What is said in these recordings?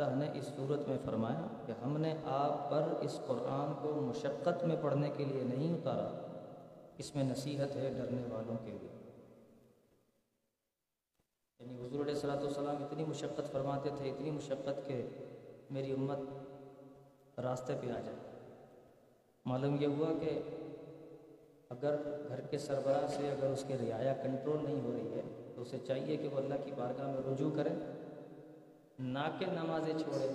اللہ نے اس صورت میں فرمایا کہ ہم نے آپ پر اس قرآن کو مشقت میں پڑھنے کے لیے نہیں اتارا۔ اس میں نصیحت ہے ڈرنے والوں کے لیے۔ یعنی حضور علیہ السلاۃ والسلام اتنی مشقت فرماتے تھے، اتنی مشقت کہ میری امت راستے پہ آ جائے۔ معلوم یہ ہوا کہ اگر گھر کے سربراہ سے اگر اس کے رعایا کنٹرول نہیں ہو رہی ہے تو اسے چاہیے کہ وہ اللہ کی بارگاہ میں رجوع کرے۔ نہ کہ نمازیں چھوڑے،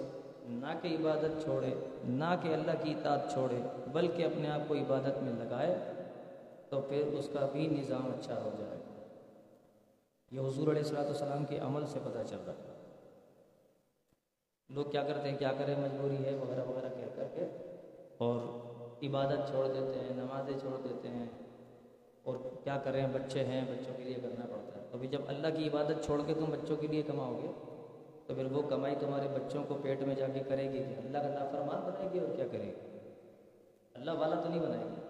نہ کہ عبادت چھوڑے، نہ کہ اللہ کی اطاعت چھوڑے، بلکہ اپنے آپ کو عبادت میں لگائے تو پھر اس کا بھی نظام اچھا ہو جائے یہ حضور علیہ السلاۃ والسلام کے عمل سے پتہ چل رہا ہے۔ لوگ کیا کرتے ہیں، کیا کریں؟ مجبوری ہے، وغیرہ وغیرہ کہہ کر کے اور عبادت چھوڑ دیتے ہیں، نمازیں چھوڑ دیتے ہیں۔ اور کیا کریں؟ بچے ہیں، بچوں کے لیے کرنا پڑتا ہے۔ ابھی جب اللہ کی عبادت چھوڑ کے تم بچوں کے لیے کماؤ گے تو پھر وہ کمائی تمہارے بچوں کو پیٹ میں جا کے کرے گی کہ اللہ کا نافرمان بنائے گی اور کیا کرے گی؟ اللہ والا تو نہیں بنائے گی۔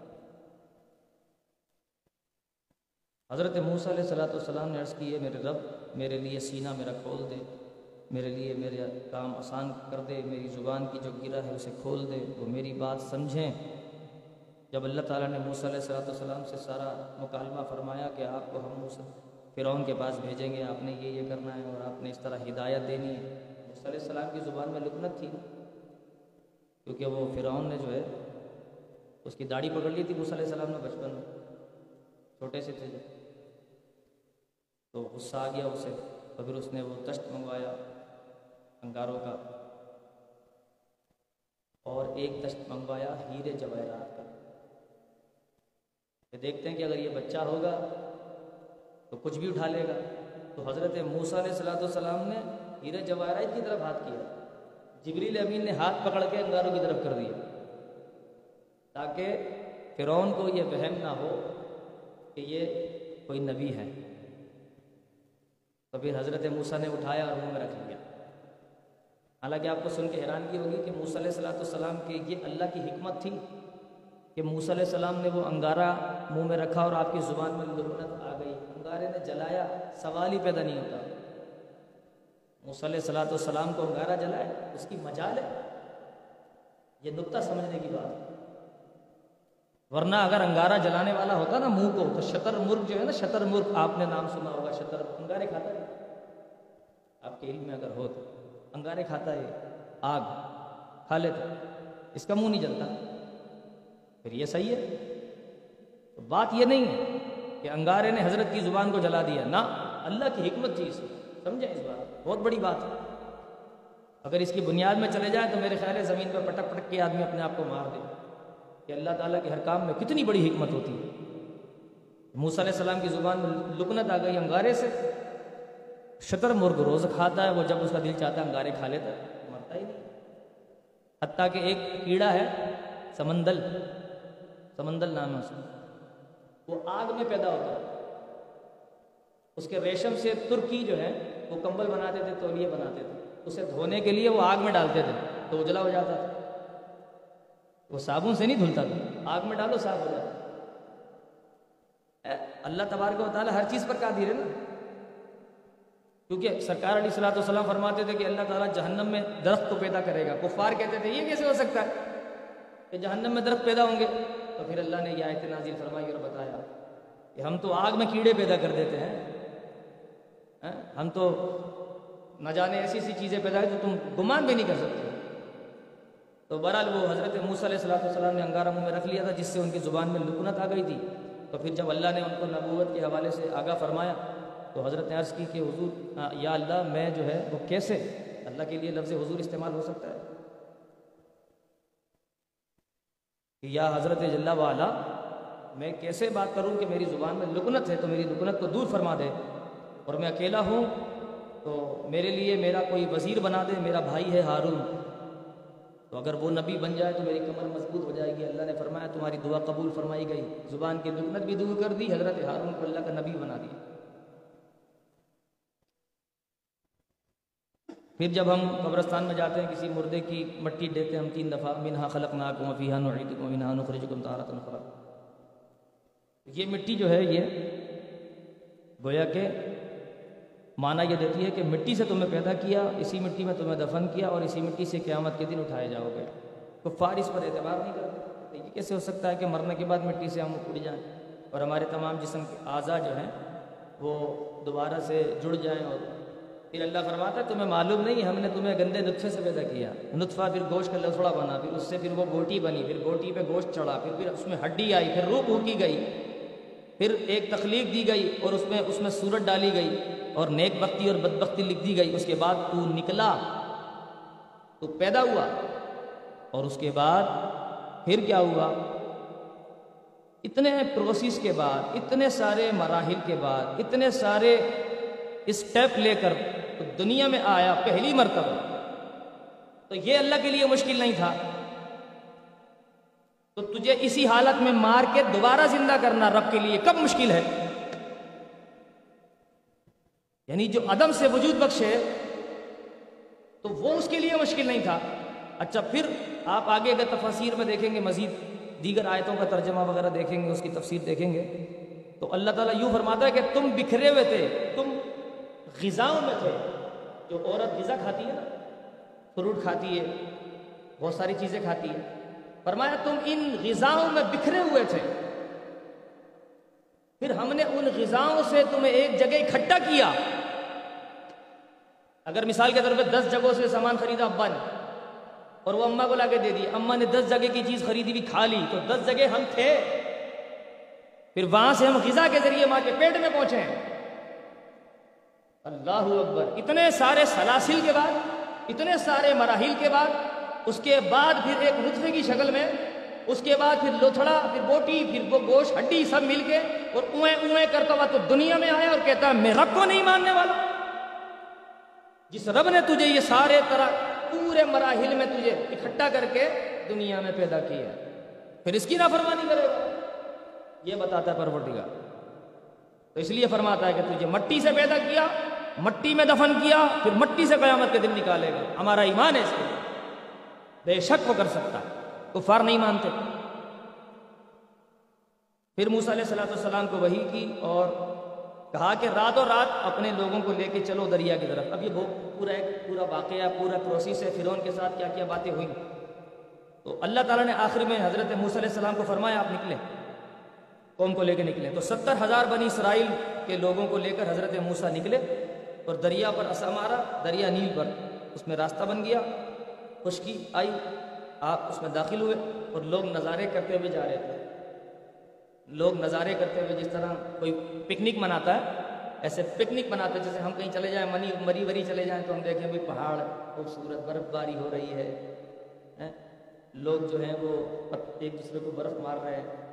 حضرت موسیٰ علیہ صلاۃ والسلام نے عرض کی ہے میرے رب، میرے لیے سینہ میرا کھول دے، میرے لیے میرے کام آسان کر دے، میری زبان کی جو گرا ہے اسے کھول دے، وہ میری بات سمجھیں۔ جب اللہ تعالیٰ نے موسیٰ علیہ صلاۃ والسلام سے سارا مکالمہ فرمایا کہ آپ کو ہم موسیٰ فرعون کے پاس بھیجیں گے، آپ نے یہ یہ کرنا ہے اور آپ نے اس طرح ہدایت دینی ہے۔ موسیٰ علیہ السلام کی زبان میں لکنت تھی، کیونکہ وہ فرعون نے جو ہے، اس کی داڑھی پکڑ لی تھی موسیٰ علیہ السلام نے بچپن میں، چھوٹے سے تھے۔ جو تو غصہ آ گیا اسے تو پھر اس نے وہ تشت منگوایا انگاروں کا۔ اور ایک دشت منگوایا ہیرے جواہرات کا۔ دیکھتے ہیں کہ اگر یہ بچہ ہوگا تو کچھ بھی اٹھا لے گا۔ تو حضرت موسیٰ علیہ صلاۃ والسلام نے ہیرے جواہرات کی طرف ہاتھ کیا۔ جبریل امین نے ہاتھ پکڑ کے انگاروں کی طرف کر دیا۔ تاکہ فرعون کو یہ وہم نہ ہو کہ یہ کوئی نبی ہے۔ تو پھر حضرت موسیٰ نے اٹھایا اور منہ میں رکھ لیا۔ حالانکہ آپ کو سن کے حیرانگی ہوگی کہ موسیٰ علیہ صلاۃ والسلام کی یہ اللہ کی حکمت تھی۔ کہ موسیٰ علیہ السلام نے وہ انگارہ منہ میں رکھا اور آپ کی زبان میں لبنت آ گئی۔ انگارے نے جلایا، سوال ہی پیدا نہیں ہوتا۔ موسیٰ علیہ صلاۃ والسلام کو انگارہ جلائے، اس کی مجال ہے۔ یہ نقطہ سمجھنے کی بات۔ ہے ورنہ اگر انگارہ جلانے والا ہوتا نا منہ کو، تو شتر مرغ جو ہے نا شتر مرغ آپ نے نام سنا ہوگا شتر انگارے کھاتا ہے۔ آپ کے علم میں اگر ہو تو۔ انگارے کھاتا ہے، آگ، کھا لیتا اس کا منہ نہیں جلتا۔ پھر یہ صحیح ہے؟ تو بات یہ نہیں ہے کہ انگارے نے حضرت کی زبان کو جلا دیا، نہ، اللہ کی حکمت تھی اس میں سمجھیں اس بات؟ بہت بڑی بات ہے۔ اگر اس کی بنیاد میں چلے جائیں تو میرے خیال ہے زمین پہ پٹک پٹک کے آدمی اپنے آپ کو مار دے کہ اللہ تعالیٰ کے ہر کام میں کتنی بڑی حکمت ہوتی ہے۔ موسیٰ علیہ السلام کی زبان میں لکنت آ گئی انگارے سے۔ شتر مرغ روز کھاتا ہے، وہ جب اس کا دل چاہتا ہے انگارے کھا لیتا ہے، مرتا ہی نہیں۔ حتیٰ کہ ایک کیڑا ہے، سمندل۔ سمندل نام ہے اس کا وہ آگ میں پیدا ہوتا ہے۔ اس کے ریشم سے ترکی جو ہے، وہ کمبل بناتے تھے تولیے بناتے تھے۔ اسے دھونے کے لیے وہ آگ میں ڈالتے تھے، تو اجلا ہو جاتا تھا۔ وہ صابن سے نہیں دھلتا تھا۔ آگ میں ڈالو، صاف ہو جاتا اللہ تبارک و تعالیٰ ہر چیز پر قادر ہے نا۔ کیونکہ سرکار علیہ السلاۃ والسلام فرماتے تھے کہ اللہ تعالیٰ جہنم میں درخت کو پیدا کرے گا۔ کفار کہتے تھے، یہ کیسے ہو سکتا ہے کہ جہنم میں درخت پیدا ہوں گے؟ تو پھر اللہ نے یہ آیت نازل فرمائی اور بتایا کہ ہم تو آگ میں کیڑے پیدا کر دیتے ہیں ہاں؟ ہم تو نہ جانے ایسی ایسی چیزیں پیدا جو تم گمان بھی نہیں کر سکتے۔ تو بہرحال وہ حضرت موسیٰ علیہ السلاۃ والسلام نے انگارہ منہ میں رکھ لیا تھا، جس سے ان کی زبان میں لکنت آ گئی تھی۔ تو پھر جب اللہ نے ان کو نبوت کے حوالے سے آگاہ فرمایا، تو حضرت نے عرض کی کہ حضور یا اللہ، میں جو ہے وہ کیسے اللہ کے لیے لفظ حضور استعمال ہو سکتا ہے؟ کہ یا حضرت جل والا، میں کیسے بات کروں کہ میری زبان میں لکنت ہے تو میری لکنت کو دور فرما دے؟ اور میں اکیلا ہوں تو میرے لیے میرا کوئی وزیر بنا دے، میرا بھائی ہے ہارون۔ تو اگر وہ نبی بن جائے تو میری کمر مضبوط ہو جائے گی۔ اللہ نے فرمایا، تمہاری دعا قبول فرمائی گئی۔ زبان کی لکنت بھی دور کر دی، حضرت ہارون کو اللہ کا نبی بنا دیا۔ پھر جب ہم قبرستان میں جاتے ہیں، کسی مردے کی مٹی دیتے ہیں، ہم تین دفعہ، منہا خلق نا کو مفیحہ نعید کو منہا نخرج کو تارت یہ مٹی جو ہے، یہ گویا کہ معنی یہ دیتی ہے کہ مٹی سے تمہیں پیدا کیا، اسی مٹی میں تمہیں دفن کیا اور اسی مٹی سے قیامت کے دن اٹھائے جاؤ گے۔ کفار اس پر اعتبار نہیں کرتے۔ یہ کیسے ہو سکتا ہے کہ مرنے کے بعد مٹی سے ہم اڑ جائیں اور ہمارے تمام جسم کے اعضاء جو ہیں، وہ دوبارہ سے جڑ جائیں اور پھر اللہ فرماتا ہے، تمہیں معلوم نہیں، ہم نے تمہیں گندے نطفے سے پیدا کیا۔ نطفہ پھر گوشت کا لسڑا بنا، پھر اس سے پھر وہ گوٹی بنی، پھر گوٹی پہ گوشت چڑھا، پھر پھر اس میں ہڈی آئی، پھر روح پھونکی گئی۔ پھر ایک تخلیق دی گئی اور اس میں اس میں صورت ڈالی گئی اور نیک بختی اور بدبختی لکھ دی گئی۔ اس کے بعد تو نکلا، تو پیدا ہوا۔ اور اس کے بعد پھر کیا ہوا؟ اتنے پروسیس کے بعد، اتنے سارے مراحل کے بعد، اتنے سارے اسٹیپ لے کر دنیا میں آیا پہلی مرتبہ، تو یہ اللہ کے لیے مشکل نہیں تھا۔ تو تجھے اسی حالت میں مار کے دوبارہ زندہ کرنا رب کے لیے کب مشکل ہے؟ یعنی جو عدم سے وجود بخشے تو وہ اس کے لیے مشکل نہیں تھا۔ اچھا پھر آپ آگے اگر تفاصیر میں دیکھیں گے، مزید دیگر آیتوں کا ترجمہ وغیرہ دیکھیں گے، اس کی تفسیر دیکھیں گے، تو اللہ تعالیٰ یوں فرماتا ہے کہ تم بکھرے ہوئے تھے، تم غذاؤں میں تھے۔ جو عورت غذا کھاتی ہے نا، فروٹ کھاتی ہے، بہت ساری چیزیں کھاتی ہے۔ فرمایا، تم ان غذاؤں میں بکھرے ہوئے تھے۔ پھر ہم نے ان غذاؤں سے تمہیں ایک جگہ اکٹھا کیا۔ اگر مثال کے طور پہ دس جگہوں سے سامان خریدا، ابا نے، اور وہ اما کو لا کے دے دی، اما نے دس جگہ کی چیز خریدی بھی کھا لی، تو دس جگہ ہم تھے۔ پھر وہاں سے ہم غذا کے ذریعے ماں کے پیٹ میں پہنچے۔ ہیں اللہ اکبر. اتنے سارے سلاسل کے بعد، اتنے سارے مراحل کے بعد، اس کے بعد پھر ایک نطفے کی شکل میں، اس کے بعد پھر لوتھڑا، پھر بوٹی، پھر وہ گوشت، ہڈی سب مل کے، اور اویں اویں کرتا ہوا تو دنیا میں آیا اور کہتا ہے میں رب کو نہیں ماننے والا۔ جس رب نے تجھے یہ سارے طرح، پورے مراحل میں تجھے اکٹھا کر کے دنیا میں پیدا کیا پھر اس کی نافرمانی کرے گا۔ یہ بتاتا ہے پروردگار۔ تو اس لیے فرماتا ہے کہ تجھے مٹی سے پیدا کیا مٹی میں دفن کیا، پھر مٹی سے قیامت کے دن نکالے گا۔ ہمارا ایمان ہے اس کے بے شک وہ کر سکتا ہے۔ کفار نہیں مانتے۔ پھر موسیٰ علیہ السلام السلام کو وہی کی اور کہا کہ رات اور رات اپنے لوگوں کو لے کے چلو دریا کی طرف۔ اب یہ پورا ایک پورا واقعہ پورا پروسیس ہے۔ فرعون کے ساتھ کیا کیا باتیں ہوئیں۔ تو اللہ تعالیٰ نے آخر میں حضرت موسیٰ علیہ السلام کو فرمایا، آپ نکلیں۔ قوم کو لے کے نکلے تو ستر ہزار بنی اسرائیل کے لوگوں کو لے کر حضرت موسیٰ نکلے۔ اور دریا پر اثر مارا، دریا نیل پر۔ اس میں راستہ بن گیا، خشکی آئی، آپ اس میں داخل ہوئے اور لوگ نظارے کرتے ہوئے جا رہے تھے۔ لوگ نظارے کرتے ہوئے جس طرح کوئی پکنک مناتا ہے، ایسے پکنک مناتے جیسے ہم کہیں چلے جائیں، منی، مری وری چلے جائیں تو ہم دیکھیں بھی پہاڑ خوبصورت برف باری ہو رہی ہے۔ لوگ جو ہیں وہ ایک دوسرے کو برف مار رہے ہیں۔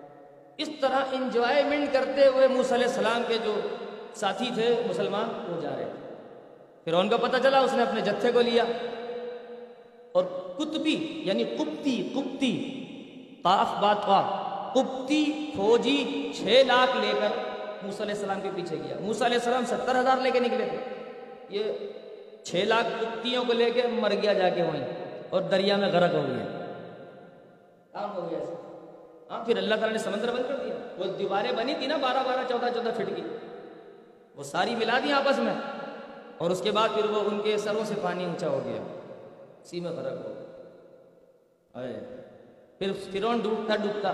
اس طرح انجوائمنٹ کرتے ہوئے موسیٰ علیہ السلام کے جو ساتھی تھے مسلمان وہ جا رہے تھے۔ پھر ان کو پتہ چلا، اس نے اپنے جتھے کو لیا۔ اور کتبی یعنی کپتی کپتی قاف بات قاف کپتی فوجی چھ لاکھ لے کر موسیٰ علیہ السلام کے پیچھے گیا۔ موسیٰ علیہ السلام ستر ہزار لے کے نکلے تھے۔ یہ چھ لاکھ کپتیوں کو لے کے مر گیا جا کے وہیں، اور دریا میں غرق ہو گیا۔ کام ہو گیا ہاں پھر اللہ تعالیٰ نے سمندر بند کر دیا۔ وہ دیواریں بنی تھی نا، بارہ بارہ، چودہ چودہ فٹ کی۔ وہ ساری ملا دی آپس میں۔ اور اس کے بعد پھر وہ ان کے سروں سے پانی اونچا ہو گیا۔ اسی میں فرق ہو۔ گیا پھر فرون ڈوبتا ڈوبتا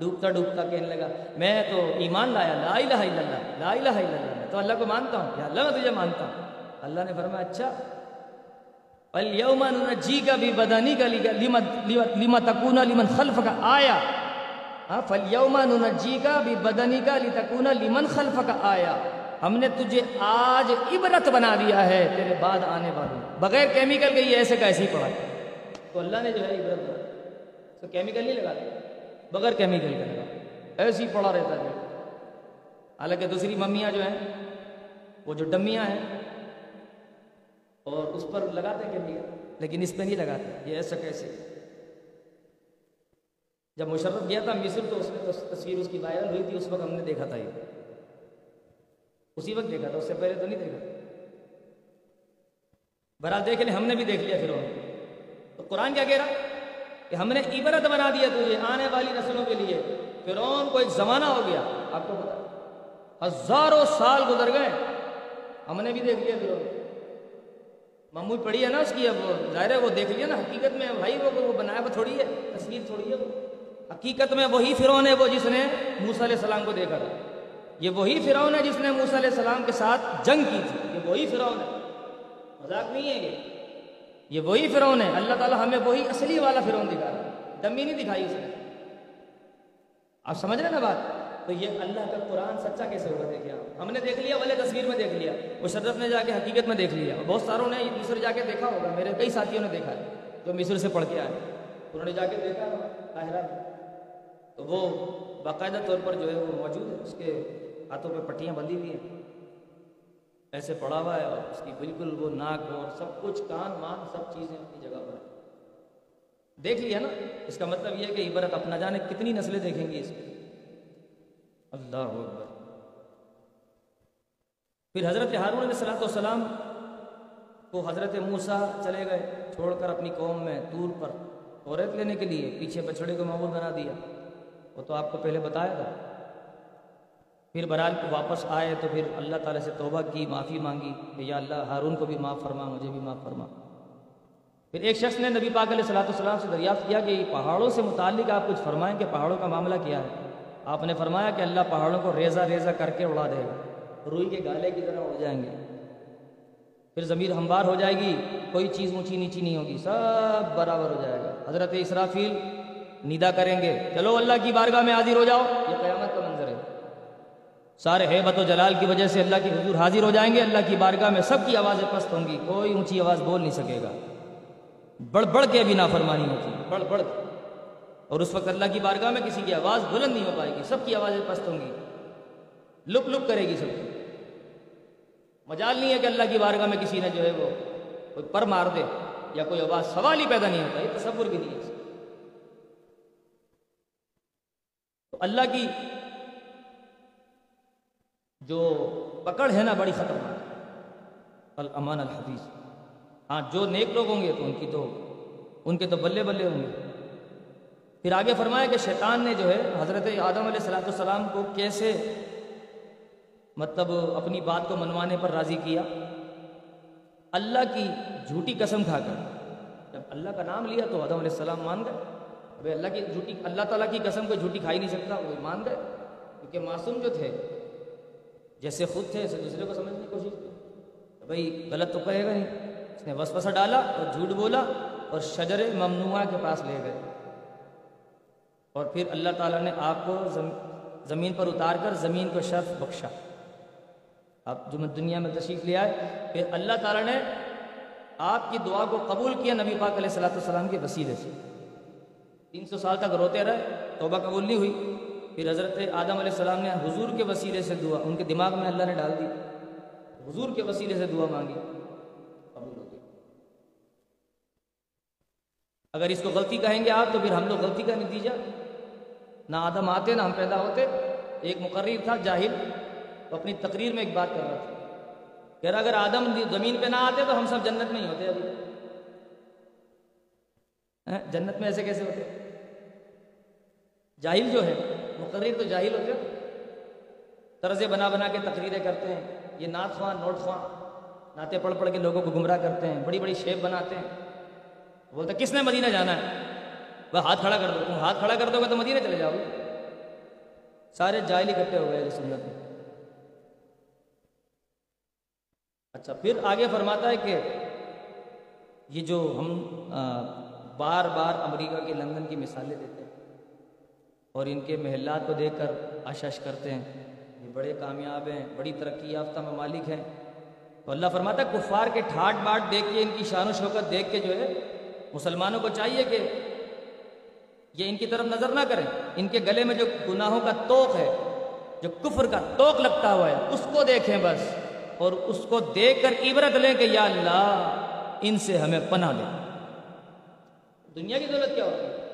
ڈوبتا ڈوبتا کہنے لگا، میں تو ایمان لایا، لا الہ الا اللہ، لا الہ الا اللہ، میں تو اللہ کو مانتا ہوں، یا اللہ میں تجھے مانتا ہوں۔ اللہ نے فرمایا اچھا۔ الْيَوْمَ نُنَجِّيكَ بِبَدَنِكَ لِمَ تَكُونَ لِمَنْ خَلْفَكَ آیا۔ ہاں فَالْيَوْمَ نُنَجِّيكَ بِبَدَنِكَ لِتَكُونَ لِمَنْ خَلْفَكَ آیا۔ ہم نے تجھے آج عبرت بنا دیا ہے، تیرے بعد آنے والوں۔ بغیر کیمیکل کے یہ ایسے کا ایسے ہی پڑھا۔ تو اللہ نے جو ہے عبرت بنا تو کیمیکل نہیں لگاتے۔ بغیر کیمیکل کے لگا ایسے ہی پڑا رہتا ہے۔ حالانکہ دوسری ممیاں جو ہیں، وہ جو ڈمیاں ہیں، اور اس پر لگاتے ہیں کیمیکل لیکن اس پہ نہیں لگاتے۔ یہ ایسا کیسے جب مشرف گیا تھا مصر تو اس میں تصویر اس کی وائرل ہوئی تھی، اس وقت ہم نے دیکھا تھا یہ۔ اسی وقت دیکھا تھا، اس سے پہلے تو نہیں دیکھا۔ بہرحال دیکھ لیں، ہم نے بھی دیکھ لیا پھر تو قرآن کیا کہہ رہا؟ کہ ہم نے عبرت بنا دیا تجھے آنے والی نسلوں کے لیے۔ فرعون کو ایک زمانہ ہو گیا، آپ کو پتا ہزاروں سال گزر گئے۔ ہم نے بھی دیکھ لیا فرعون مموی پڑی ہے نا اس کی، اب ظاہر ہے وہ دیکھ لیا نا، حقیقت میں بھائی وہ وہ بنایا وہ تھوڑی ہے، تصویر تھوڑی ہے وہ۔ حقیقت میں وہی فرعون ہے وہ جس نے موسیٰ علیہ السلام کو دیکھا تھا۔ یہ وہی فرعون ہے جس نے موسیٰ علیہ السلام کے ساتھ جنگ کی تھی. یہ وہی فرعون ہے. مذاق نہیں ہے یہ. یہ وہی فرعون ہے. اللہ تعالیٰ ہمیں وہی اصلی والا فرعون دکھا رہا ہے. دمی نہیں دکھائی اس نے. آپ سمجھ رہے نا بات؟ تو یہ اللہ کا قرآن سچا کیسے ہوگا دیکھیے ہم نے دیکھ لیا والے تصویر میں دیکھ لیا. وہ نے جا کے حقیقت میں دیکھ لیا. اور بہت ساروں نے مصر جا کے دیکھا ہوگا. میرے کئی ساتھیوں نے دیکھا ہے، جو مصر سے پڑھ کے آئے انہوں نے جا کے دیکھا قاہرہ تو وہ باقاعدہ طور پر جو ہے وہ موجود ہے، اس کے ہاتھوں پہ پٹیاں بندھی ہوئی ہیں۔ ایسے پڑا ہوا ہے اور اس کی بالکل وہ ناک اور سب کچھ کان مان سب چیزیں اپنی جگہ پر ہیں۔ دیکھ لیا نا، اس کا مطلب یہ ہے کہ عبرت اپنا جانے کتنی نسلیں دیکھیں گی اس کی اللہ اکبر۔ پھر حضرت ہارون علیہ السلاۃ والسلام کو حضرت موسا چلے گئے، چھوڑ کر اپنی قوم میں دور پر، عورت لینے کے لیے پیچھے بچھڑے کو معمول بنا دیا۔ وہ تو آپ کو پہلے بتایا تھا۔ پھر برحال کو واپس آئے تو پھر اللہ تعالیٰ سے توبہ کی، معافی مانگی کہ یا اللہ ہارون کو بھی معاف فرما، مجھے بھی معاف فرما۔ پھر ایک شخص نے نبی پاک علیہ صلاۃ السلام سے دریافت کیا کہ پہاڑوں سے متعلق آپ کچھ فرمائیں کہ پہاڑوں کا معاملہ کیا ہے۔ آپ نے فرمایا کہ اللہ پہاڑوں کو ریزہ ریزہ کر کے اڑا دے گا۔ روئی کے گالے کی طرح اڑ جائیں گے۔ پھر ضمیر ہموار ہو جائے گی، کوئی چیز اونچی نیچی نہیں ہوگی، سب برابر ہو جائے گا۔ حضرت اسرافیل، ندا کریں گے۔ چلو اللہ کی بارگاہ میں حاضر ہو جاؤ، یہ قیامت کا منظر سارے حیبت و جلال کی وجہ سے اللہ کی حضور حاضر ہو جائیں گے، اللہ کی بارگاہ میں سب کی آوازیں پست ہوں گی، کوئی اونچی آواز بول نہیں سکے گا۔ بڑھ بڑھ کے بھی نافرمانی ہوتی بڑھ بڑھ کے۔ اور اس وقت اللہ کی بارگاہ میں کسی کی آواز بلند نہیں ہو پائے گی، سب کی آوازیں پست ہوں گی۔ لک لک کرے گی سب کی۔ مجال نہیں ہے کہ اللہ کی بارگاہ میں کسی نے جو ہے وہ کوئی پر مار دے یا کوئی آواز، سوال ہی پیدا نہیں ہوتا، یہ تصور بھی نہیں ہے۔ تو اللہ کی جو پکڑ ہے نا بڑی خطرناک۔ الامان الحفیظ ہاں جو نیک لوگ ہوں گے تو ان کی تو، ان کے تو بلے بلے ہوں گے۔ پھر آگے فرمایا کہ شیطان نے جو ہے حضرت آدم علیہ السلاۃ السلام کو کیسے مطلب اپنی بات کو منوانے پر راضی کیا؟ اللہ کی جھوٹی قسم کھا کر۔ جب اللہ کا نام لیا تو آدم علیہ السلام مان گئے۔ ابھی اللہ کی جھوٹی، اللہ تعالیٰ کی قسم کو جھوٹی کھائی نہیں سکتا، وہ مان گئے۔ کیونکہ معصوم جو تھے جیسے خود تھے، ایسے دوسرے کو سمجھنے کی کوشش کی۔ بھائی، غلط تو کہے گا نہیں اس نے وسوسہ ڈالا اور جھوٹ بولا اور شجر ممنوعہ کے پاس لے گئے۔ اور پھر اللہ تعالیٰ نے آپ کو زمین پر اتار کر زمین کو شرف بخشا۔ آپ جو دنیا میں تشریف لے آئے، پھر اللہ تعالیٰ نے آپ کی دعا کو قبول کیا نبی پاک علیہ صلاۃ السلام کے وسیلے سے۔ تین سو سال تک روتے رہے، توبہ قبول نہیں ہوئی۔ پھر حضرت آدم علیہ السلام نے حضور کے وسیلے سے دعا، ان کے دماغ میں اللہ نے ڈال دی۔ حضور کے وسیلے سے دعا مانگی۔ قبول ہو گئی اگر اس کو غلطی کہیں گے آپ، تو پھر ہم لوگ غلطی کا نتیجہ۔ نہ آدم آتے، نہ ہم پیدا ہوتے۔ ایک مقرر تھا، جاہل۔ وہ اپنی تقریر میں ایک بات کر رہا تھا۔ کہ اگر آدم زمین پہ نہ آتے تو ہم سب جنت میں ہی ہوتے ابھی۔ جنت میں ایسے کیسے ہوتے؟ جاہل جو ہے، مقرر تو جاہل ہوتے طرزے بنا بنا کے تقریریں کرتے ہیں۔ یہ نعت خواہ نوٹ خواہ نعتیں پڑھ پڑھ کے لوگوں کو گمراہ کرتے ہیں۔ بڑی بڑی شیپ بناتے ہیں۔ بولتا کس نے مدینہ جانا ہے؟ وہ ہاتھ کھڑا کر دو۔ تم ہاتھ کھڑا کر دو گے تو مدینہ چلے جاؤ۔ سارے جائل اکٹھے ہو گئے سنت میں۔ اچھا پھر آگے فرماتا ہے کہ یہ جو ہم بار بار امریکہ کے لندن کی مثالیں دیتے ہیں۔ اور ان کے محلات کو دیکھ کر آشش کرتے ہیں۔ یہ بڑے کامیاب ہیں، بڑی ترقی یافتہ ممالک ہیں۔ تو اللہ فرماتا ہے، کفار کے ٹھاٹ باٹ دیکھ کے، ان کی شان و شوکت دیکھ کے جو ہے، مسلمانوں کو چاہیے کہ یہ ان کی طرف نظر نہ کریں۔ ان کے گلے میں جو گناہوں کا توق ہے، جو کفر کا توق لگتا ہوا ہے، اس کو دیکھیں بس۔ اور اس کو دیکھ کر عبرت لیں کہ یا اللہ، ان سے ہمیں پناہ دیں دنیا کی دولت کیا ہوتی ہے؟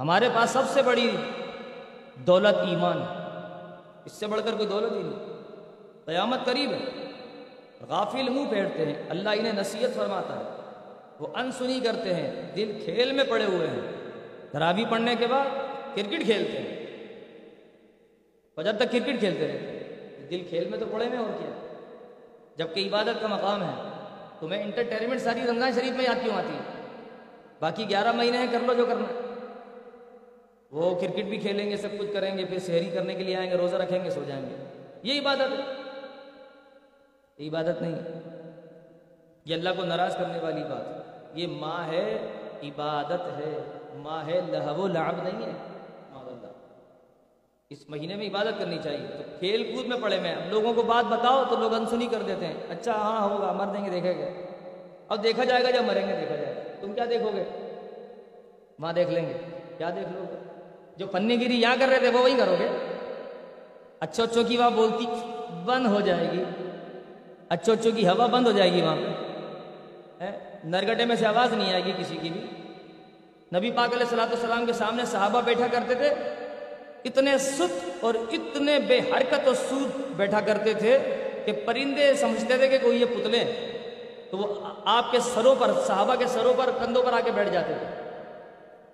ہمارے پاس سب سے بڑی دولت ایمان اس سے بڑھ کر کوئی دولت ہی نہیں۔ قیامت قریب ہے۔ غافل منہ پھیرتے ہیں۔ اللہ انہیں نصیحت فرماتا ہے۔ وہ انسنی کرتے ہیں۔ دل کھیل میں پڑے ہوئے ہیں۔ ترابی پڑھنے کے بعد کرکٹ کھیلتے ہیں۔ فجر تک کرکٹ کھیلتے رہتے ہیں، دل کھیل میں تو پڑے میں اور کیا۔ جبکہ عبادت کا مقام ہے۔ تمہیں انٹرٹینمنٹ ساری رمضان شریف میں یاد کیوں آتی ہے؟ باقی گیارہ مہینے ہیں، کر لو جو کرنا وہ کرکٹ بھی کھیلیں گے، سب کچھ کریں گے، پھر شہری کرنے کے لیے آئیں گے، روزہ رکھیں گے، سو جائیں گے۔ یہ عبادت ہے۔ یہ عبادت نہیں یہ اللہ کو ناراض کرنے والی بات ہے۔ یہ ماں ہے، عبادت ہے۔ ماں ہے، لہو و لعب نہیں ہے۔ اس مہینے میں عبادت کرنی چاہیے۔ تو کھیل کود میں پڑے میں۔ لوگوں کو بات بتاؤ تو لوگ انسنی کر دیتے ہیں۔ اچھا ہاں ہوگا، مر دیں گے دیکھے گے اب دیکھا جائے گا جب مریں گے، دیکھا جائے۔ گا تم کیا دیکھو گے؟ وہاں دیکھ لیں گے۔ کیا دیکھ لو گے؟ جو پنی گیری یہاں کر رہے تھے وہ وہی کرو گے؟ اچھو اچھو کی وہاں بولتی، بند ہو جائے گی۔ اچھو اچھو کی ہوا بند ہو جائے گی وہاں۔ پہ نرگٹے میں سے آواز نہیں آئے گی کسی کی بھی۔ نبی پاک علیہ السلاۃ السلام کے سامنے صحابہ بیٹھا کرتے تھے۔ اتنے ست اور اتنے بے حرکت و سود بیٹھا کرتے تھے کہ پرندے سمجھتے تھے کہ کوئی یہ پتلے تو وہ آپ کے سروں پر، صحابہ کے سروں پر، کندھوں پر آ کے بیٹھ جاتے تھے۔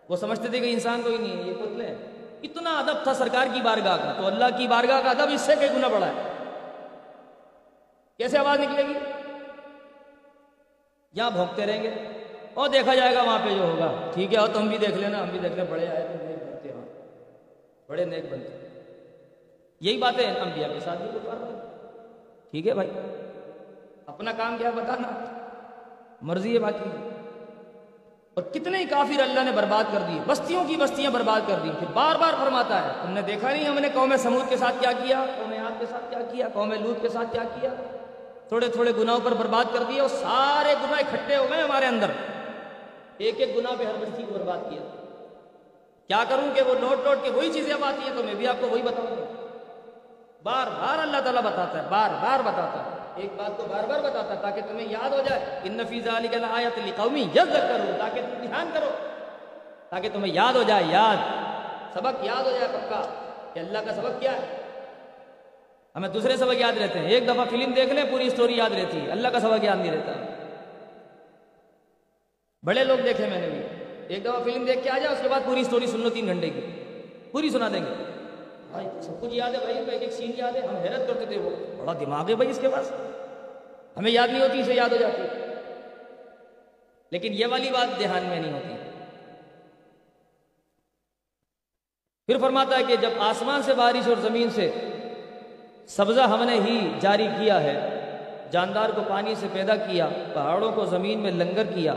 وہ سمجھتے تھے کہ انسان کوئی نہیں ہے، یہ پتلے اتنا ادب تھا سرکار کی بارگاہ کا، تو اللہ کی بارگاہ کا ادب اس سے کئی گنا بڑا ہے۔ کیسے آواز نکلے گی؟ یہاں بھونکتے رہیں گے؟ اور دیکھا جائے گا وہاں پہ جو ہوگا۔ ٹھیک ہے، اور تم بھی دیکھ لینا، ہم بھی دیکھ لیں بڑے آئے تو نیک بنتے وہاں بڑے نیک بنتے یہی باتیں انبیاء کے ساتھ بھی ٹھیک ہے بھائی۔ اپنا کام کیا بتانا۔ مرضی ہے باقی۔ اور کتنے کافر اللہ نے برباد کر دی بستیوں کی بستیاں برباد کر دی پھر بار بار فرماتا ہے، تم نے دیکھا نہیں ہم نے قوم سمود کے ساتھ کیا کیا، قوم آپ کے ساتھ کیا کیا، قوم لوت کے ساتھ کیا کیا؟ تھوڑے تھوڑے گناہوں پر برباد کر دیے اور سارے گناہ اکٹھے ہو گئے ہمارے اندر۔ ایک ایک گناہ پہ ہر بستی کو برباد کیا۔ کیا کروں کہ وہ لوٹ لوٹ کے وہی چیزیں اب آتی ہیں تو میں بھی آپ کو وہی بتاؤں گا۔ بار بار اللہ تعالیٰ بتاتا ہے، بار بار بتاتا ہے۔ ایک بات کو بار بار بتاتا تاکہ تمہیں یاد ہو جائے ان نفیز علی گلا آیت قومی یز کرو تاکہ تم دھیان کرو، تاکہ تمہیں یاد ہو جائے، یاد۔ سبق یاد ہو جائے پکا، کہ اللہ کا سبق کیا ہے۔ ہمیں دوسرے سبق یاد رہتے ہیں۔ ایک دفعہ فلم دیکھ لیں، پوری اسٹوری یاد رہتی ہے۔ اللہ کا سبق یاد نہیں رہتا۔ بڑے لوگ دیکھے میں نے بھی۔ ایک دفعہ فلم دیکھ کے آ جائے اس کے بعد پوری اسٹوری سن لو تین گھنٹے کی۔ پوری سنا دیں گے۔ بھائی، سب کچھ یاد ہے، بھائی، ایک ایک سین یاد ہے۔ ہم حیرت کرتے تھے، وہ بڑا دماغ ہے بھائی اس کے پاس۔ ہمیں یاد نہیں ہوتی، اسے یاد ہو جاتی۔ لیکن یہ والی بات دھیان میں نہیں ہوتی۔ پھر فرماتا ہے کہ جب آسمان سے بارش اور زمین سے سبزہ ہم نے ہی جاری کیا ہے، جاندار کو پانی سے پیدا کیا، پہاڑوں کو زمین میں لنگر کیا،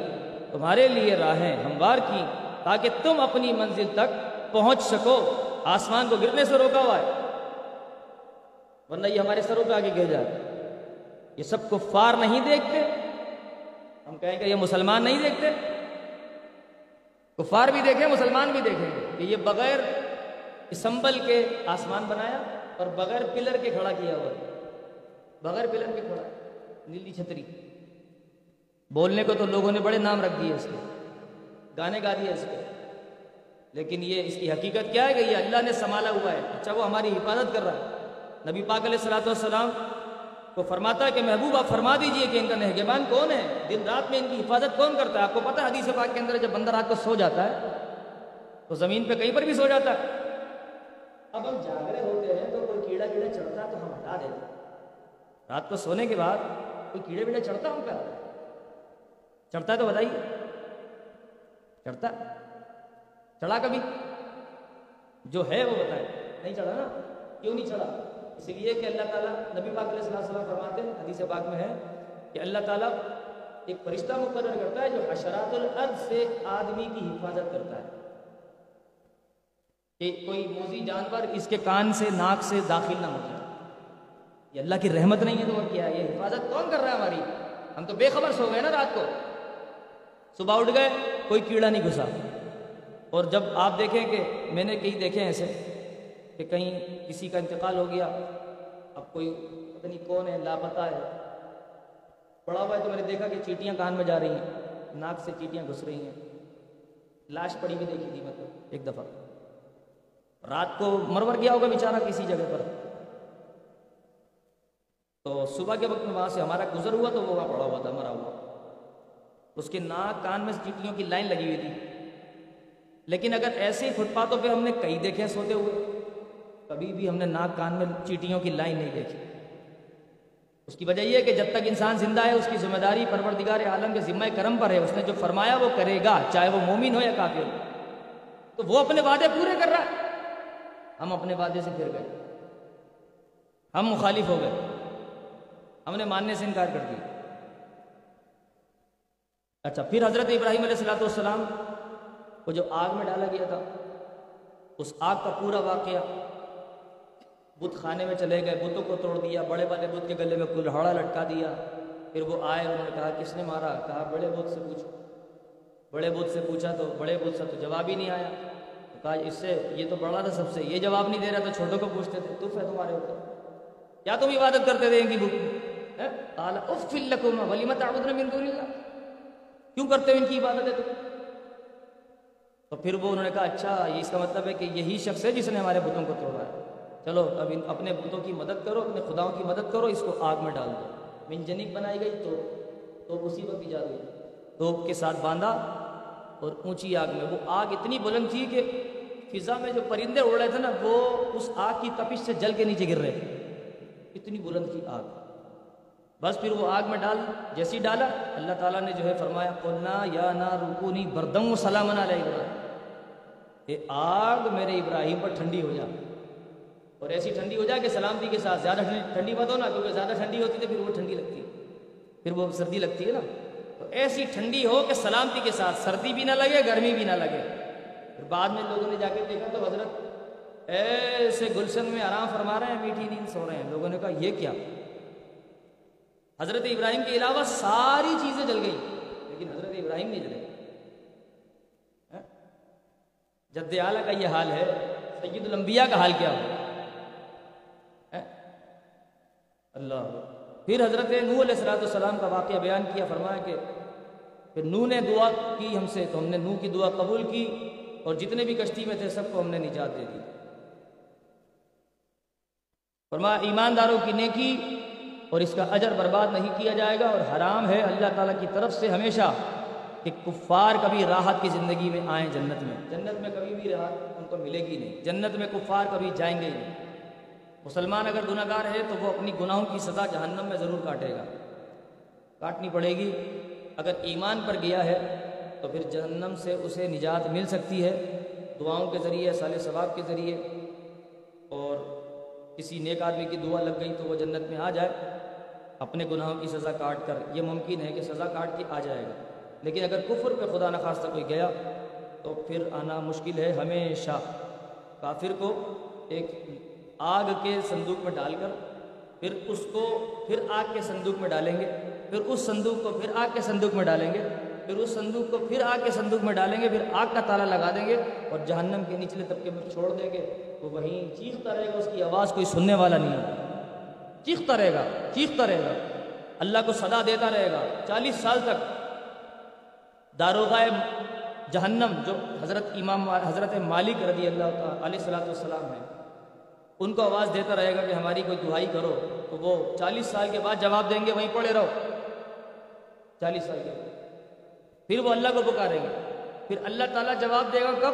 تمہارے لیے راہیں ہموار کی تاکہ تم اپنی منزل تک پہنچ سکو۔ آسمان کو گرنے سے روکا ہوا ہے، ورنہ یہ ہمارے سروں پہ آگے گر جائے۔ یہ سب کفار نہیں دیکھتے۔ ہم کہیں گے یہ مسلمان نہیں دیکھتے۔ کفار بھی دیکھیں، مسلمان بھی دیکھیں گے کہ یہ بغیر اسمبل کے آسمان بنایا اور بغیر پلر کے کھڑا کیا ہوا۔ بغیر پلر کے کھڑا۔ نیلی چھتری۔ بولنے کو تو لوگوں نے بڑے نام رکھ دیے اس کے۔ گانے گا دیے اس کے۔ لیکن یہ اس کی حقیقت کیا ہے کہ یہ اللہ نے سنبھالا ہوا ہے۔ اچھا وہ ہماری حفاظت کر رہا ہے۔ نبی پاک علیہ السلاۃ والسلام کو فرماتا ہے کہ محبوب آپ فرما دیجیے کہ ان کا نہگبان کون ہے؟ دن رات میں ان کی حفاظت کون کرتا ہے؟ آپ کو پتہ ہے حدیث پاک کے اندر جب بندہ رات کو سو جاتا ہے، تو زمین پہ کہیں پر بھی سو جاتا ہے۔ اب ہم جاگرے ہوتے ہیں تو کوئی کیڑا کیڑا چڑھتا ہے تو ہم ہٹا دیتے ہیں۔ رات کو سونے کے بعد کوئی کیڑے کیڑے چڑھتا ہوں کیا چڑھتا ہے تو بتائیے۔ چڑھتا چڑھا کبھی؟ جو ہے وہ بتائے۔ نہیں چڑھا نا؟ کیوں نہیں چڑھا؟ اس لیے کہ اللہ تعالیٰ نبی پاک علیہ السلام فرماتے ہیں، حدیث پاک میں ہے کہ اللہ تعالیٰ ایک فرشتہ مقرر کرتا ہے جو حشرات الارض سے آدمی کی حفاظت کرتا ہے۔ کہ کوئی موزی جانور اس کے کان سے، ناک سے داخل نہ ہو جائے۔ یہ اللہ کی رحمت نہیں ہے تو وہ کیا ہے؟ یہ حفاظت کون کر رہا ہے ہماری؟ ہم تو بے خبر سو گئے نا رات کو۔ صبح اٹھ گئے، کوئی کیڑا نہیں گھسا۔ اور جب آپ دیکھیں کہ میں نے کہیں دیکھے ایسے کہ کہیں کسی کا انتقال ہو گیا، اب کوئی پتہ نہیں کون ہے، لاپتہ ہے۔ پڑا ہوا ہے تو میں نے دیکھا کہ چیٹیاں کان میں جا رہی ہیں، ناک سے چیٹیاں گھس رہی ہیں۔ لاش پڑی بھی دیکھی تھی مطلب ایک دفعہ۔ رات کو مرور گیا ہوگا بیچارہ کسی جگہ پر۔ تو صبح کے وقت میں وہاں سے ہمارا گزر ہوا تو وہ وہاں پڑا ہوا تھا، مرا ہوا۔ اس کے ناک کان میں چیٹیوں کی لائن لگی ہوئی تھی۔ لیکن اگر ایسے ہی فٹ پاتھوں پہ ہم نے کئی دیکھے، سوتے ہوئے۔ کبھی بھی ہم نے ناک کان میں چیٹیوں کی لائن نہیں دیکھی۔ اس کی وجہ یہ ہے کہ جب تک انسان زندہ ہے، اس کی ذمہ داری پروردگار عالم کے ذمہ کرم پر ہے۔ اس نے جو فرمایا وہ کرے گا، چاہے وہ مومن ہو یا کافر ہو۔ تو وہ اپنے وعدے پورے کر رہا ہے۔ ہم اپنے وعدے سے پھر گئے۔ ہم مخالف ہو گئے۔ ہم نے ماننے سے انکار کر دیا۔ اچھا پھر حضرت ابراہیم علیہ السلاۃ والسلام کو جو آگ میں ڈالا گیا تھا، اس آگ کا پورا واقعہ بت خانے میں چلے گئے، بتوں کو توڑ دیا، بڑے والے بت کے گلے میں کلہاڑا لٹکا دیا۔ پھر وہ آئے، انہوں نے کہا، کس نے مارا؟ کہا، بڑے بت سے پوچھو۔ بڑے بت سے پوچھا تو بڑے بت سے تو جواب ہی نہیں آیا۔ کہا، اس سے یہ تو بڑا تھا سب سے، یہ جواب نہیں دے رہا تو چھوٹوں کو پوچھتے تھے تف ہے تمہارے اوپر، کیا تم عبادت کرتے تھے ان کی بک ولیمت کیوں کرتے ہو ان کی عبادت ہے تم؟ تو پھر وہ انہوں نے کہا اچھا یہ اس کا مطلب ہے کہ یہی شخص ہے جس نے ہمارے بتوں کو توڑا ہے۔ چلو، اب ان اپنے بتوں کی مدد کرو، اپنے خداؤں کی مدد کرو، اس کو آگ میں ڈال دو۔ منجنک بنائی گئی تو تو اسی وقت ایجاد ہوئی۔ توپ کے ساتھ باندھا اور اونچی آگ میں۔ وہ آگ اتنی بلند تھی کہ فضا میں جو پرندے اڑ رہے تھے نا، وہ اس آگ کی تپش سے جل کے نیچے گر رہے تھے۔ اتنی بلند تھی آگ۔ بس پھر وہ آگ میں ڈال، جیسی ڈالا۔ اللہ تعالیٰ نے جو ہے فرمایا، قلنا یا نا رکونی بردم و سلامن علیہ ابراہیم۔ اے آگ میرے ابراہیم پر ٹھنڈی ہو جا۔ اور ایسی ٹھنڈی ہو جائے کہ سلامتی کے ساتھ زیادہ ٹھنڈی مت ہو نا، کیونکہ زیادہ ٹھنڈی ہوتی ہے پھر وہ ٹھنڈی لگتی ہے۔ پھر وہ سردی لگتی ہے نا۔ تو ایسی ٹھنڈی ہو کہ سلامتی کے ساتھ سردی بھی نہ لگے، گرمی بھی نہ لگے۔ پھر بعد میں لوگوں نے جا کے دیکھا تو حضرت ایسے گلشن میں آرام فرما رہے ہیں، میٹھی نیند سو رہے ہیں۔ لوگوں نے کہا، یہ کیا؟ حضرت ابراہیم کے علاوہ ساری چیزیں جل گئی لیکن حضرت ابراہیم نہیں جلے۔ ہاں؟ جد اعلیٰ کا یہ حال ہے، سید الانبیاء کا حال کیا ہو ہاں؟ اللہ۔ پھر حضرت نو علیہ السلاۃ السلام کا واقعہ بیان کیا، فرمایا کہ پھر نو نے دعا کی ہم سے، تو ہم نے نو کی دعا قبول کی اور جتنے بھی کشتی میں تھے سب کو ہم نے نجات دے دی۔ فرمایا، ایمانداروں کی نیکی اور اس کا اجر برباد نہیں کیا جائے گا اور حرام ہے۔ اللہ تعالیٰ کی طرف سے ہمیشہ کہ کفار کبھی راحت کی زندگی میں آئیں جنت میں۔ جنت میں کبھی بھی راحت ان کو ملے گی نہیں۔ جنت میں کفار کبھی جائیں گے ہی نہیں۔ مسلمان اگر گناہ گار ہے تو وہ اپنی گناہوں کی سزا جہنم میں ضرور کاٹے گا۔ کاٹنی پڑے گی۔ اگر ایمان پر گیا ہے تو پھر جہنم سے اسے نجات مل سکتی ہے۔ دعاؤں کے ذریعے سال ثواب کے ذریعے۔ اور کسی نیک آدمی کی دعا لگ گئی تو وہ جنت میں آ جائے۔ اپنے گناہوں کی سزا کاٹ کر، یہ ممکن ہے کہ سزا کاٹ کے آ جائے گا۔ لیکن اگر کفر پہ خدا نخواستہ کوئی گیا تو پھر آنا مشکل ہے ہمیشہ۔ کافر کو ایک آگ کے صندوق میں ڈال کر، پھر اس کو، پھر آگ کے صندوق میں ڈالیں گے، پھر اس صندوق کو، پھر آگ کے صندوق میں ڈالیں گے، پھر اس صندوق کو، پھر آگ کے صندوق میں ڈالیں گے، پھر آگ کا تالا لگا دیں گے اور جہنم کے نچلے طبقے میں چھوڑ دیں گے۔ وہ وہیں چیختا رہے گا، اس کی آواز کوئی سننے والا نہیں ہوگا۔ چیختا رہے گا، چیختا رہے گا۔ اللہ کو صدا دیتا رہے گا۔ چالیس سال تک داروغائے جہنم، جو حضرت امام، حضرت مالک رضی اللہ تعالیٰ علیہ صلاۃ والسلام ہے ان کو آواز دیتا رہے گا کہ ہماری کوئی دہائی کرو، تو وہ چالیس سال کے بعد جواب دیں گے، وہیں پڑے رہو۔ چالیس سال کے بعد۔ پھر وہ اللہ کو پکاریں گے۔ پھر اللہ تعالیٰ جواب دے گا کب؟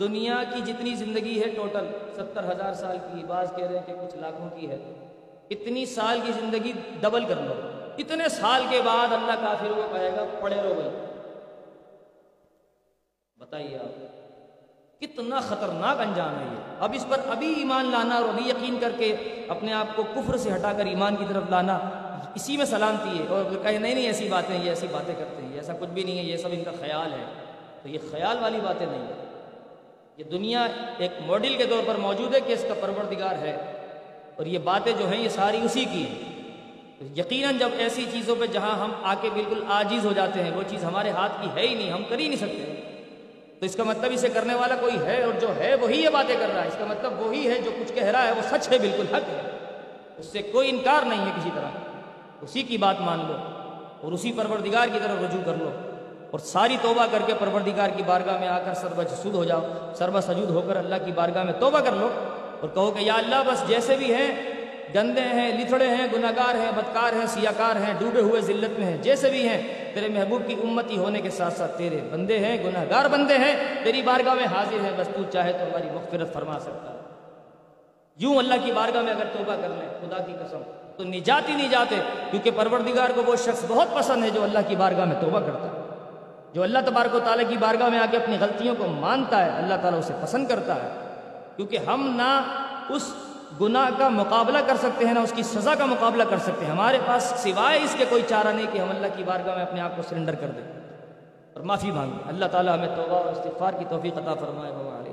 دنیا کی جتنی زندگی ہے ٹوٹل، ستر ہزار سال کی۔ بعض کہہ رہے ہیں کہ کچھ لاکھوں کی ہے۔ اتنی سال کی زندگی ڈبل کر لو۔ اتنے سال کے بعد اللہ کافروں کو کہے گا، پڑے رہو بھائی بتائیے آپ۔ کتنا خطرناک انجام ہے یہ۔ اب اس پر ابھی ایمان لانا اور ابھی یقین کر کے اپنے آپ کو کفر سے ہٹا کر ایمان کی طرف لانا اسی میں سلامتی ہے اور کہے نہیں نہیں ایسی باتیں، یہ ایسی باتیں کرتے ہیں ایسا کچھ بھی نہیں ہے، یہ سب ان کا خیال ہے۔ تو یہ خیال والی باتیں نہیں ہیں۔ یہ دنیا ایک ماڈل کے طور پر موجود ہے کہ اس کا پروردگار ہے اور یہ باتیں جو ہیں یہ ساری اسی کی ہیں۔ یقیناً جب ایسی چیزوں پہ جہاں ہم آ کے بالکل آجیز ہو جاتے ہیں، وہ چیز ہمارے ہاتھ کی ہے ہی نہیں، ہم کر ہی نہیں سکتے۔ تو اس کا مطلب اسے کرنے والا کوئی ہے اور جو ہے وہی یہ باتیں کر رہا ہے۔ اس کا مطلب وہی ہے جو کچھ کہہ رہا ہے، وہ سچ ہے، بالکل حق ہے۔ اس سے کوئی انکار نہیں ہے کسی طرح۔ اسی کی بات مان لو اور اسی پروردگار کی طرف رجوع کر لو اور ساری توبہ کر کے پروردگار کی بارگاہ میں آ کر سربہ سود ہو جاؤ۔ سربہ سجود ہو کر اللہ کی بارگاہ میں توبہ کر لو اور کہو کہ یا اللہ، بس جیسے بھی ہیں، گندے ہیں، لتھڑے ہیں گناہ گار ہیں، بدکار ہیں سیاہ کار ہیں، ڈوبے ہوئے ذلت میں ہیں، جیسے بھی ہیں تیرے محبوب کی امتی ہونے کے ساتھ ساتھ تیرے بندے ہیں گناہ گار بندے ہیں، تیری بارگاہ میں حاضر ہیں، بس تو چاہے تو ہماری مغفرت فرما سکتا ہے۔ یوں اللہ کی بارگاہ میں اگر توبہ کر لیں، خدا کی قسم، تو نجات ہی نہیں جاتے کیونکہ پروردگار کو وہ شخص بہت پسند ہے جو اللہ کی بارگاہ میں توبہ کرتا ہے۔ جو اللہ تبارک و تعالیٰ کی بارگاہ میں آ کے اپنی غلطیوں کو مانتا ہے، اللہ تعالیٰ اسے پسند کرتا ہے۔ کیونکہ ہم نہ اس گناہ کا مقابلہ کر سکتے ہیں نہ اس کی سزا کا مقابلہ کر سکتے ہیں۔ ہمارے پاس سوائے اس کے کوئی چارہ نہیں کہ ہم اللہ کی بارگاہ میں اپنے آپ کو سرنڈر کر دیں۔ اور معافی مانگیں۔ اللہ تعالیٰ ہمیں توبہ اور استغفار کی توفیق عطا فرمائے۔